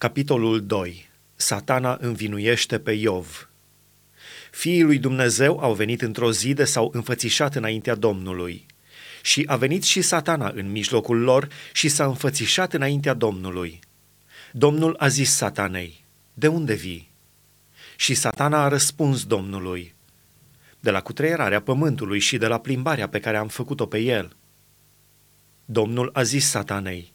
Capitolul 2. Satana învinuiește pe Iov. Fiii lui Dumnezeu au venit într-o zi de s-au înfățișat înaintea Domnului. Și a venit și satana în mijlocul lor și s-a înfățișat înaintea Domnului. Domnul a zis satanei, de unde vii? Și satana a răspuns Domnului, de la cutreierarea pământului și de la plimbarea pe care am făcut-o pe el. Domnul a zis satanei,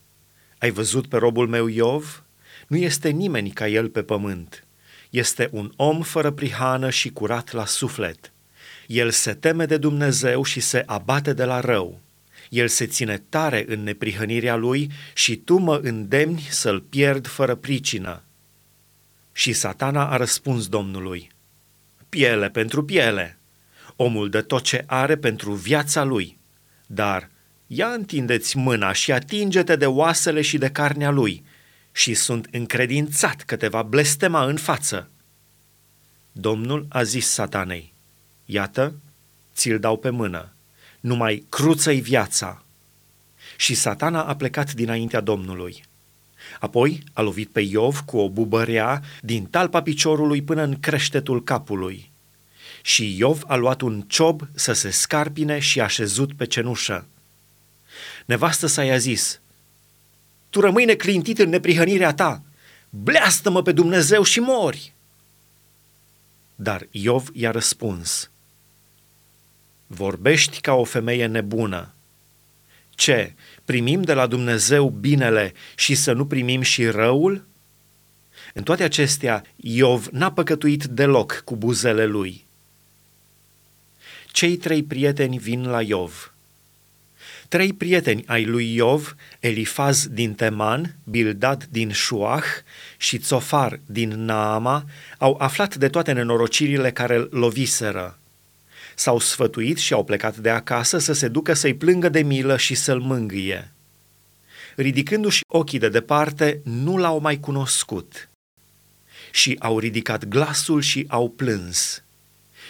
ai văzut pe robul meu Iov? Nu este nimeni ca el pe pământ. Este un om fără prihană și curat la suflet. El se teme de Dumnezeu și se abate de la rău. El se ține tare în neprihănirea lui și tu mă îndemni să-l pierd fără pricină. Și satana a răspuns Domnului, piele pentru piele. Omul dă tot ce are pentru viața lui, dar ia întindeți mâna și atinge-te de oasele și de carnea lui și sunt încredințat că te va blestema în față. Domnul a zis satanei, iată, ți-l dau pe mână, numai cruță-i viața. Și satana a plecat dinaintea Domnului. Apoi a lovit pe Iov cu o bubărea din talpa piciorului până în creștetul capului. Și Iov a luat un ciob să se scarpine și a șezut pe cenușă. Nevastă sa i-a zis, tu rămâi neclintit în neprihănirea ta, bleastă-mă pe Dumnezeu și mori. Dar Iov i-a răspuns, vorbești ca o femeie nebună. Ce, primim de la Dumnezeu binele și să nu primim și răul? În toate acestea, Iov n-a păcătuit deloc cu buzele lui. Cei trei prieteni vin la Iov – Trei prieteni ai lui Iov, Elifaz din Teman, Bildad din Șuah și Tsofar din Naama, au aflat de toate nenorocirile care îl loviseră. S-au sfătuit și au plecat de acasă să se ducă să-i plângă de milă și să-l mângâie. Ridicându-și ochii de departe, nu l-au mai cunoscut. Și au ridicat glasul și au plâns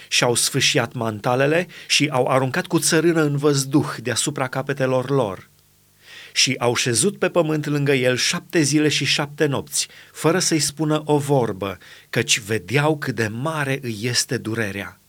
și-au sfâșiat mantalele și au aruncat cu țărână în văzduh deasupra capetelor lor. Și au șezut pe pământ lângă el șapte zile și șapte nopți, fără să-i spună o vorbă, căci vedeau cât de mare îi este durerea.